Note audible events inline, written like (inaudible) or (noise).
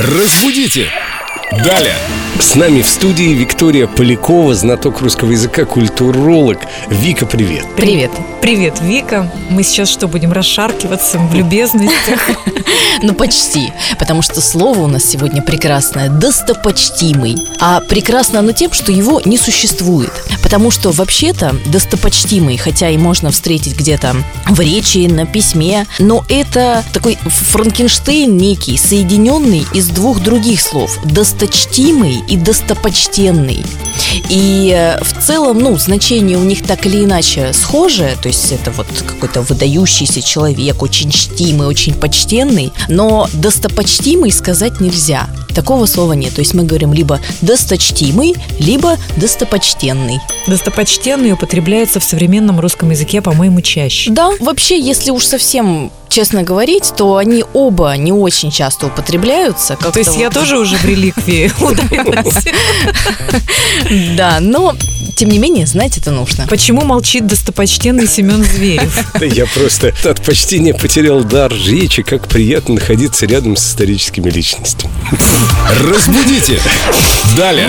Разбудите! Далее! С нами в студии Виктория Полякова, знаток русского языка, культуролог. Вика, привет! Привет. Привет, Вика. Мы сейчас что, будем расшаркиваться в любезностях? (laughs) Ну, почти. Потому что слово у нас сегодня прекрасное «достопочтимый». А прекрасно оно тем, что его не существует. Потому что вообще-то «достопочтимый», хотя и можно встретить где-то в речи, на письме, но это такой Франкенштейн некий, соединенный из двух других слов «досточтимый» и «достопочтенный». И э, в целом, ну, значение у них так или иначе схожее, то есть это вот какой-то выдающийся человек, очень чтимый, очень почтенный, но достопочтимый сказать нельзя. Такого слова нет. То есть мы говорим либо досточтимый, либо достопочтенный. Достопочтенный употребляется в современном русском языке, по-моему, чаще. Да, вообще, если уж совсем честно говорить, то они оба не очень часто употребляются. как-то То есть я вот. тоже уже в реликвии (laughs) ударилась. Да, но тем не менее, знать это нужно. Почему молчит достопочтенный Семен Зверев? (laughs) Я просто от почтения потерял дар речи, как приятно находиться рядом с историческими личностями. Разбудите! Далее!